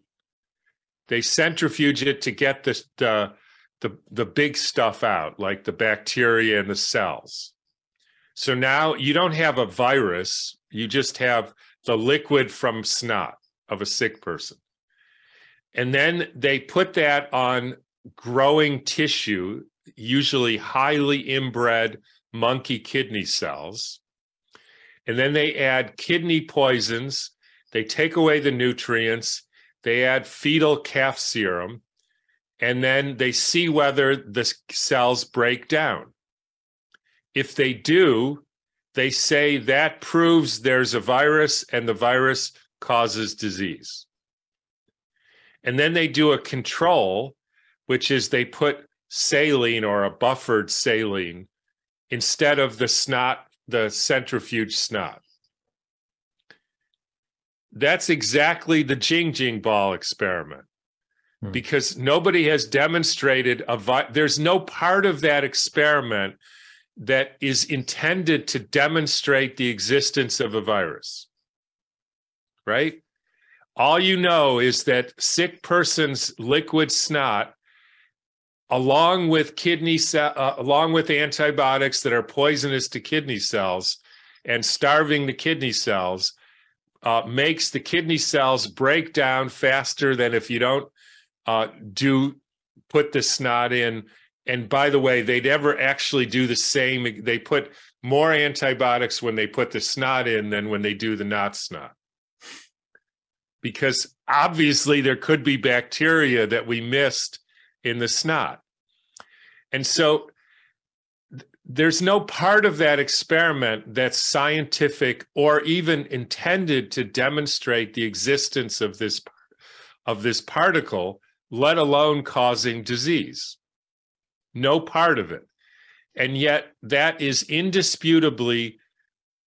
They centrifuge it to get the, the the the big stuff out, like the bacteria and the cells. So now you don't have a virus, you just have the liquid from snot of a sick person. And then they put that on growing tissue, usually highly inbred monkey kidney cells. And then they add kidney poisons, they take away the nutrients, they add fetal calf serum, and then they see whether the cells break down. If they do, they say that proves there's a virus and the virus causes disease. And then they do a control, which is they put saline or a buffered saline instead of the snot, the centrifuge snot. That's exactly the Jing Jing ball experiment Hmm. because nobody has demonstrated a vi- there's no part of that experiment that is intended to demonstrate the existence of a virus right all you know is that sick person's liquid snot along with kidney ce- uh, along with antibiotics that are poisonous to kidney cells and starving the kidney cells uh, makes the kidney cells break down faster than if you don't uh, do put the snot in. And by the way, they'd ever actually do the same. They put more antibiotics when they put the snot in than when they do the not snot. Because obviously there could be bacteria that we missed in the snot. And so th- there's no part of that experiment that's scientific or even intended to demonstrate the existence of this of this particle let alone causing disease. No part of it. And yet, that is indisputably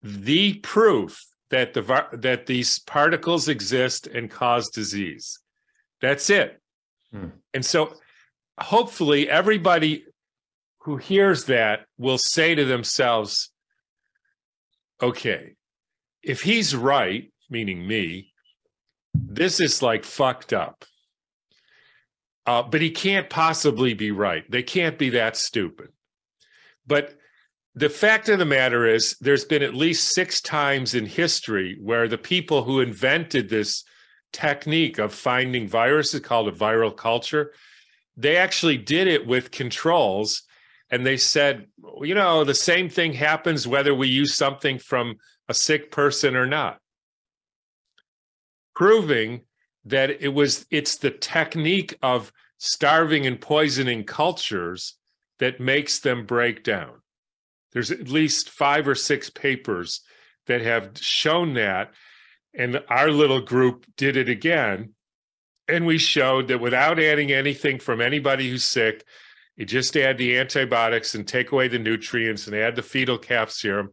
the proof that the that these particles exist and cause disease. That's it. Hmm. And so, hopefully, everybody who hears that will say to themselves, "Okay, if he's right, meaning me, this is like fucked up." Uh, but he can't possibly be right. They can't be that stupid. But the fact of the matter is, there's been at least six times in history where the people who invented this technique of finding viruses called a viral culture, they actually did it with controls. And they said, you know, the same thing happens whether we use something from a sick person or not. Proving that it was it's the technique of starving and poisoning cultures that makes them break down. There's at least five or six papers that have shown that and our little group did it again. And we showed that without adding anything from anybody who's sick you just add the antibiotics and take away the nutrients and add the fetal calf serum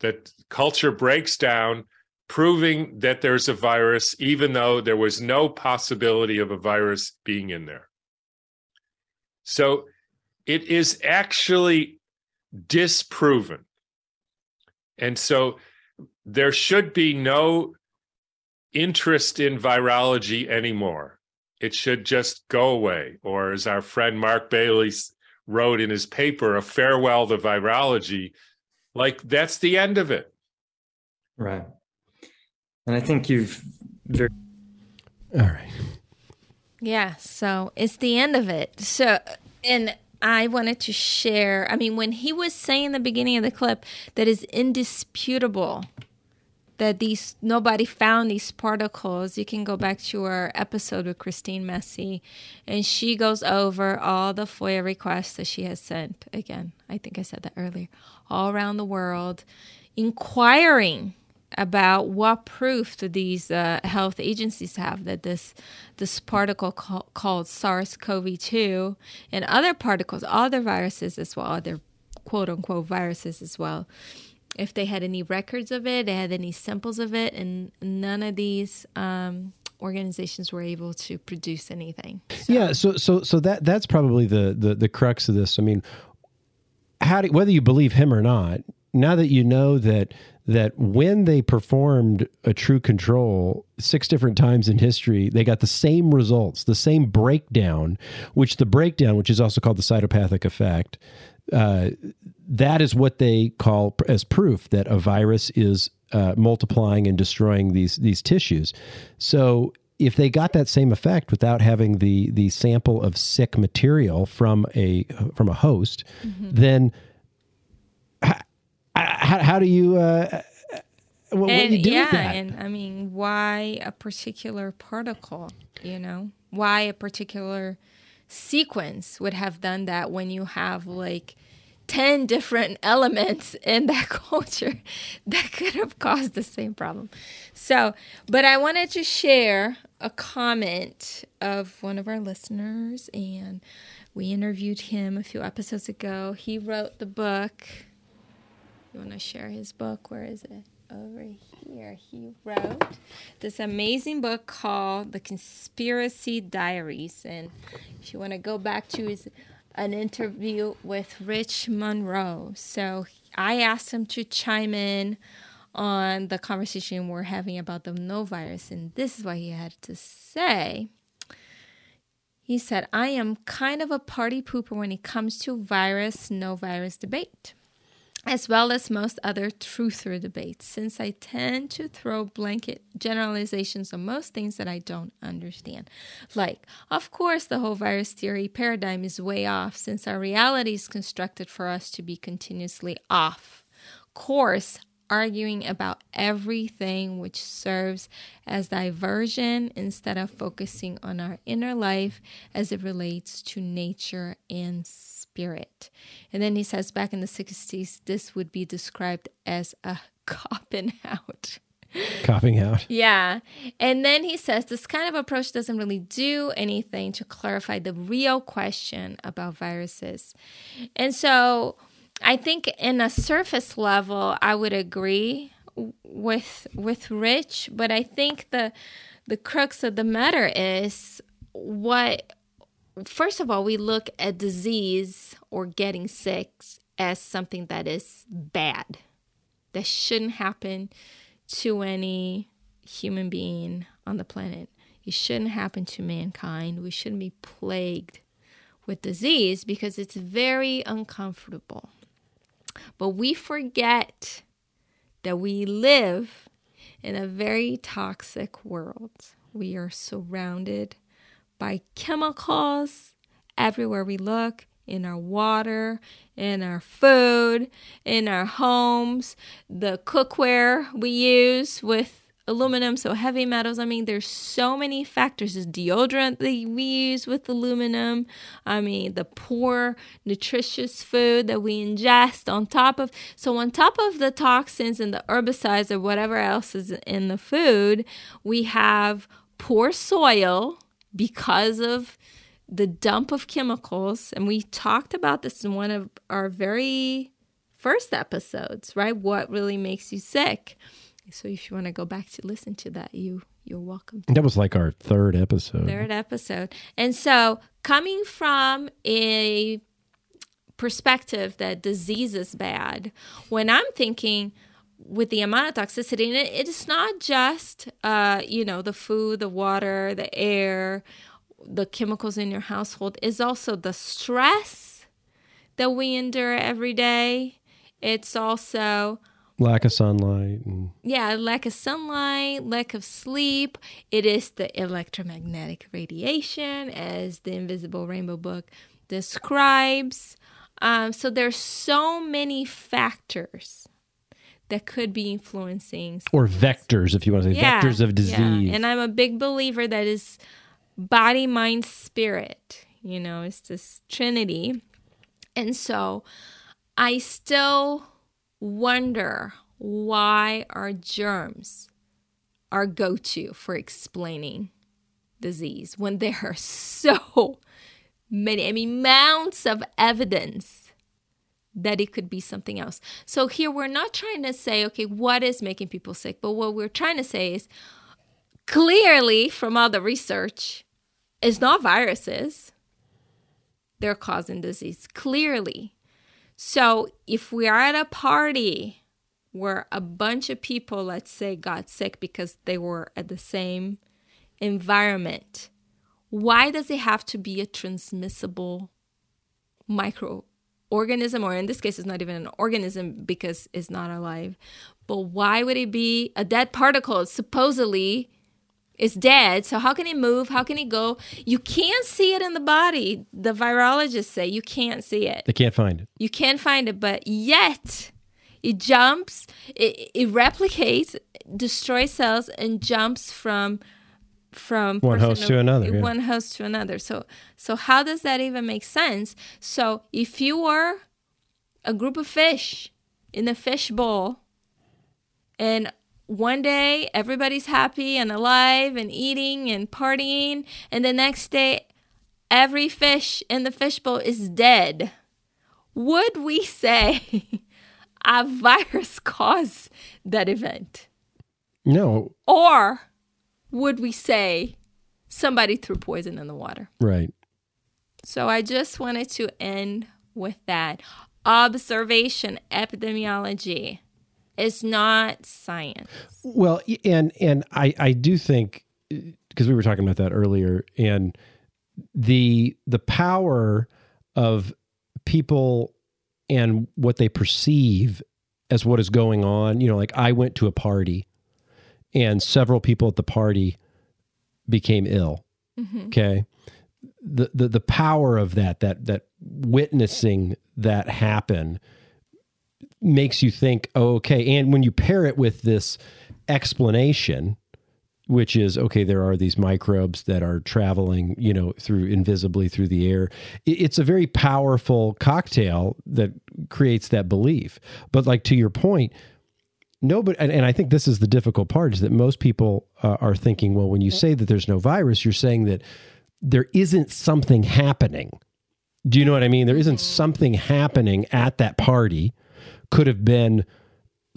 that culture breaks down proving that there's a virus, even though there was no possibility of a virus being in there. So it is actually disproven. And so there should be no interest in virology anymore. it should just go away. Or as our friend Mark Bailey wrote in his paper, a farewell to virology, like that's the end of it. Right. And I think you've very. All right. Yeah, so it's the end of it. So, and I wanted to share. I mean, when he was saying in the beginning of the clip that is indisputable that these nobody found these particles, you can go back to our episode with Christine Massey, and she goes over all the FOIA requests that she has sent. Again, I think I said that earlier, all around the world, inquiring about what proof do these uh, health agencies have that this this particle call, called SARS-CoV-2 and other particles, other viruses as well, other quote unquote viruses as well, if they had any records of it, they had any samples of it, and none of these um, organizations were able to produce anything. So. Yeah, so so so that that's probably the the the crux of this. I mean, how do, whether you believe him or not, now that you know that that when they performed a true control six different times in history, they got the same results, the same breakdown, which the breakdown, which is also called the cytopathic effect, uh, that is what they call as proof that a virus is uh, multiplying and destroying these these tissues. So if they got that same effect without having the the sample of sick material from a from a host, mm-hmm. then how, how do you uh, what, and, what do you do yeah, with that? and I mean, why a particular particle? You know, why a particular sequence would have done that when you have like 10 different elements in that culture that could have caused the same problem. So, but I wanted to share a comment of one of our listeners, and we interviewed him a few episodes ago. He wrote the book you want to share his book? Where is it? Over here. He wrote this amazing book called The Conspiracy Diaries. And if you want to go back to his an interview with Rich Monroe. So I asked him to chime in on the conversation we're having about the no virus, and this is what he had to say. He said, I am kind of a party pooper when it comes to virus, no virus debate as well as most other truther debates, since I tend to throw blanket generalizations on most things that I don't understand. Like, of course, the whole virus theory paradigm is way off, since our reality is constructed for us to be continuously off course, arguing about everything which serves as diversion instead of focusing on our inner life as it relates to nature and spirit. And then he says back in the 60s, this would be described as a copping out. Copping out. Yeah. And then he says this kind of approach doesn't really do anything to clarify the real question about viruses. And so I think in a surface level, I would agree with with Rich, but I think the the crux of the matter is what first of all, we look at disease or getting sick as something that is bad, that shouldn't happen to any human being on the planet. It shouldn't happen to mankind. We shouldn't be plagued with disease because it's very uncomfortable. But we forget that we live in a very toxic world. We are surrounded by chemicals everywhere we look in our water, in our food, in our homes, the cookware we use with aluminum, so heavy metals. I mean, there's so many factors. There's deodorant that we use with aluminum. I mean, the poor, nutritious food that we ingest on top of. So, on top of the toxins and the herbicides or whatever else is in the food, we have poor soil because of the dump of chemicals. And we talked about this in one of our very first episodes, right? What really makes you sick. So if you want to go back to listen to that, you you're welcome. That was like our third episode. Third episode. And so coming from a perspective that disease is bad, when I'm thinking with the amount of toxicity, and it, it's not just uh, you know the food, the water, the air, the chemicals in your household is also the stress that we endure every day. It's also lack of sunlight and yeah, lack of sunlight, lack of sleep. It is the electromagnetic radiation, as the Invisible Rainbow book describes. Um, so there's so many factors that could be influencing or vectors, if you want to say Yeah, vectors of disease. yeah. And I'm a big believer that is body, mind, spirit. You know, it's this trinity. And so I still wonder why are germs our go to for explaining disease when there are so many, I mean, mounts of evidence that it could be something else. So here we're not trying to say, okay, what is making people sick? But what we're trying to say is clearly from all the research, it's not viruses. They're causing disease, clearly. So if we are at a party where a bunch of people, let's say, got sick because they were at the same environment, why does it have to be a transmissible microorganism? Or in this case, it's not even an organism because it's not alive. But why would it be a dead particle? Supposedly, it's dead. So how can it move? How can it go? You can't see it in the body. The virologists say you can't see it. They can't find it. You can't find it, but yet it jumps, it, it replicates, destroys cells, and jumps from from One host to another, yeah. One host to another. So so how does that even make sense? So if you were a group of fish in a fish bowl, and one day everybody's happy and alive and eating and partying, and the next day every fish in the fishbowl is dead. Would we say a virus caused that event? No, Or would we say somebody threw poison in the water? right. So I just wanted to end with that. Observation epidemiology is not science. Well, and and I I do think because we were talking about that earlier, and the the power of people and what they perceive as what is going on. You know, like I went to a party, and several people at the party became ill. Mm-hmm. Okay, the, the the power of that that that witnessing that happen makes you think, oh, okay. And when you pair it with this explanation, which is okay, there are these microbes that are traveling, you know, through invisibly through the air. it- It's a very powerful cocktail that creates that belief. But like to your point, nobody, and, and I think this is the difficult part is that most people uh, are thinking, well, when you say that there's no virus, you're saying that there isn't something happening. Do you know what I mean? There isn't something happening at that party. Could have been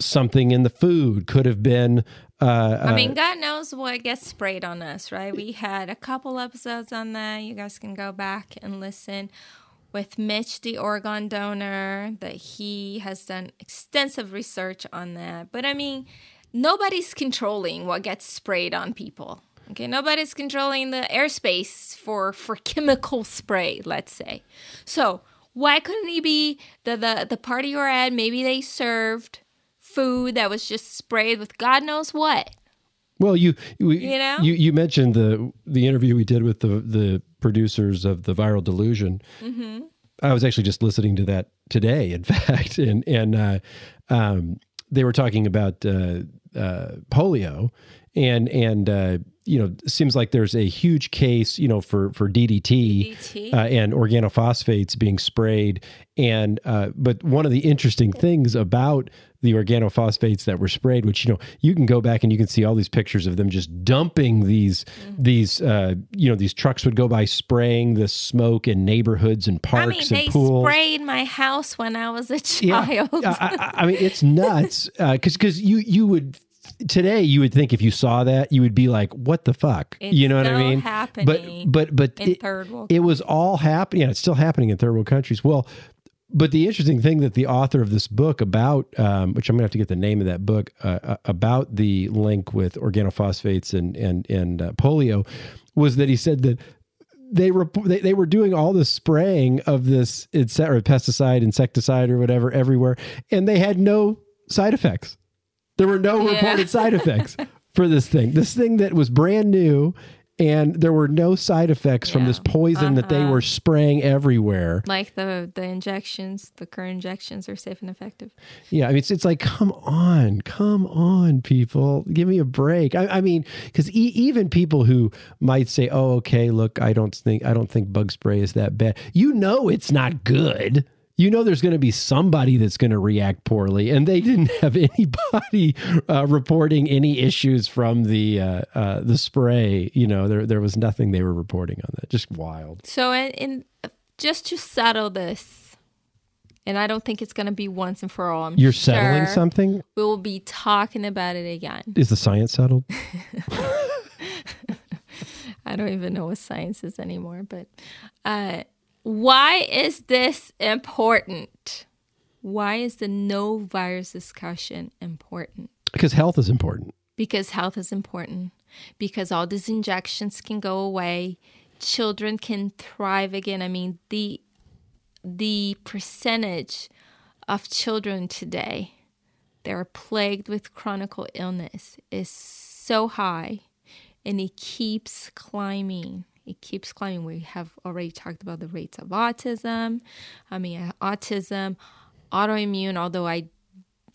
something in the food. Could have been. Uh, I mean, God knows what gets sprayed on us, right? We had a couple episodes on that. You guys can go back and listen with Mitch, the Oregon donor, that he has done extensive research on that. But I mean, nobody's controlling what gets sprayed on people. Okay, nobody's controlling the airspace for for chemical spray, let's say. So why couldn't he be the the the party you're at? Maybe they served food that was just sprayed with God knows what. Well, you you You know? you, you mentioned the the interview we did with the the producers of the Viral Delusion. Mm-hmm. I was actually just listening to that today, in fact, and and uh, um, they were talking about uh, uh, polio, and and uh, you know, it seems like there's a huge case, you know, for for DDT, DDT. Uh, and organophosphates being sprayed, and uh, but one of the interesting things about the organophosphates that were sprayed, which you know you can go back and you can see all these pictures of them just dumping these Mm-hmm. these uh, you know these trucks would go by spraying the smoke in neighborhoods and parks I mean, they and pools. sprayed my house when I was a Yeah. child. I, I, I mean, it's nuts because because you you would today you would think if you saw that you would be like, what the fuck? It's you know what I mean? happening but but but in it, third world it was all happening. Yeah, it's still happening in third world countries. Well, but the interesting thing that the author of this book about, um, which I'm gonna have to get the name of that book uh, uh, about the link with organophosphates and and and uh, polio, was that he said that they were they, they were doing all the spraying of this etc pesticide insecticide or whatever everywhere and they had no side effects there were no Yeah. reported side effects for this thing this thing that was brand new and there were no side effects from this poison that they Uh-huh. were spraying everywhere Like the the injections, the current injections are safe and effective. Yeah, I mean, it's, it's like, come on, come on, people, give me a break. I, I mean, because e- even people who might say, "Oh, okay, look, I don't think I don't think bug spray is that bad," you know, it's not good. You know, there's going to be somebody that's going to react poorly, and they didn't have anybody uh, reporting any issues from the uh, uh, the spray. You know, there there was nothing they were reporting on that. Just wild. So, in, in just to settle this, and I don't think it's going to be once and for all. I'm You're settling something. We will be talking about it again. Is the science settled? I don't even know what science is anymore. But uh, why is this important? Why is the no virus discussion important? Because health is important. Because health is important. Because all these injections can go away. Children can thrive again. I mean, the the percentage of children today that are plagued with chronic illness is so high and it keeps climbing. It keeps climbing. We have already talked about the rates of autism. I mean, uh, autism, autoimmune, although I,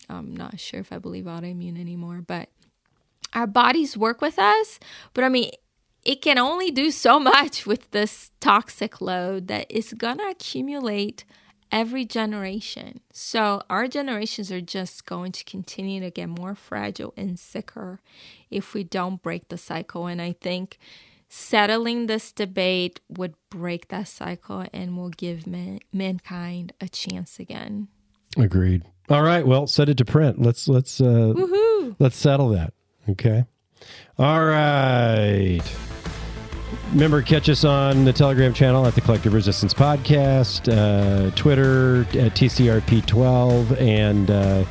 I'm not sure if I believe autoimmune anymore, but our bodies work with us. But I mean, it can only do so much with this toxic load that is going to accumulate every generation. So our generations are just going to continue to get more fragile and sicker if we don't break the cycle. And I think settling this debate would break that cycle and will give man- mankind a chance again. Agreed. All right. Well, set it to print. Let's let's uh, Woohoo! let's settle that. Okay. All right. Remember, catch us on the Telegram channel at the Collective Resistance Podcast, uh, Twitter at TCRP12, and uh,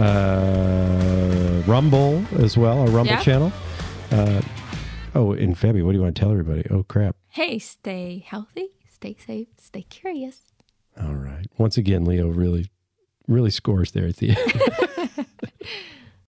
uh, Rumble as well, our Rumble Yeah. channel. Uh, Oh, in Febby, what do you want to tell everybody? Oh, crap. Hey, stay healthy, stay safe, stay curious. All right. Once again, Leo really, really scores there at the end.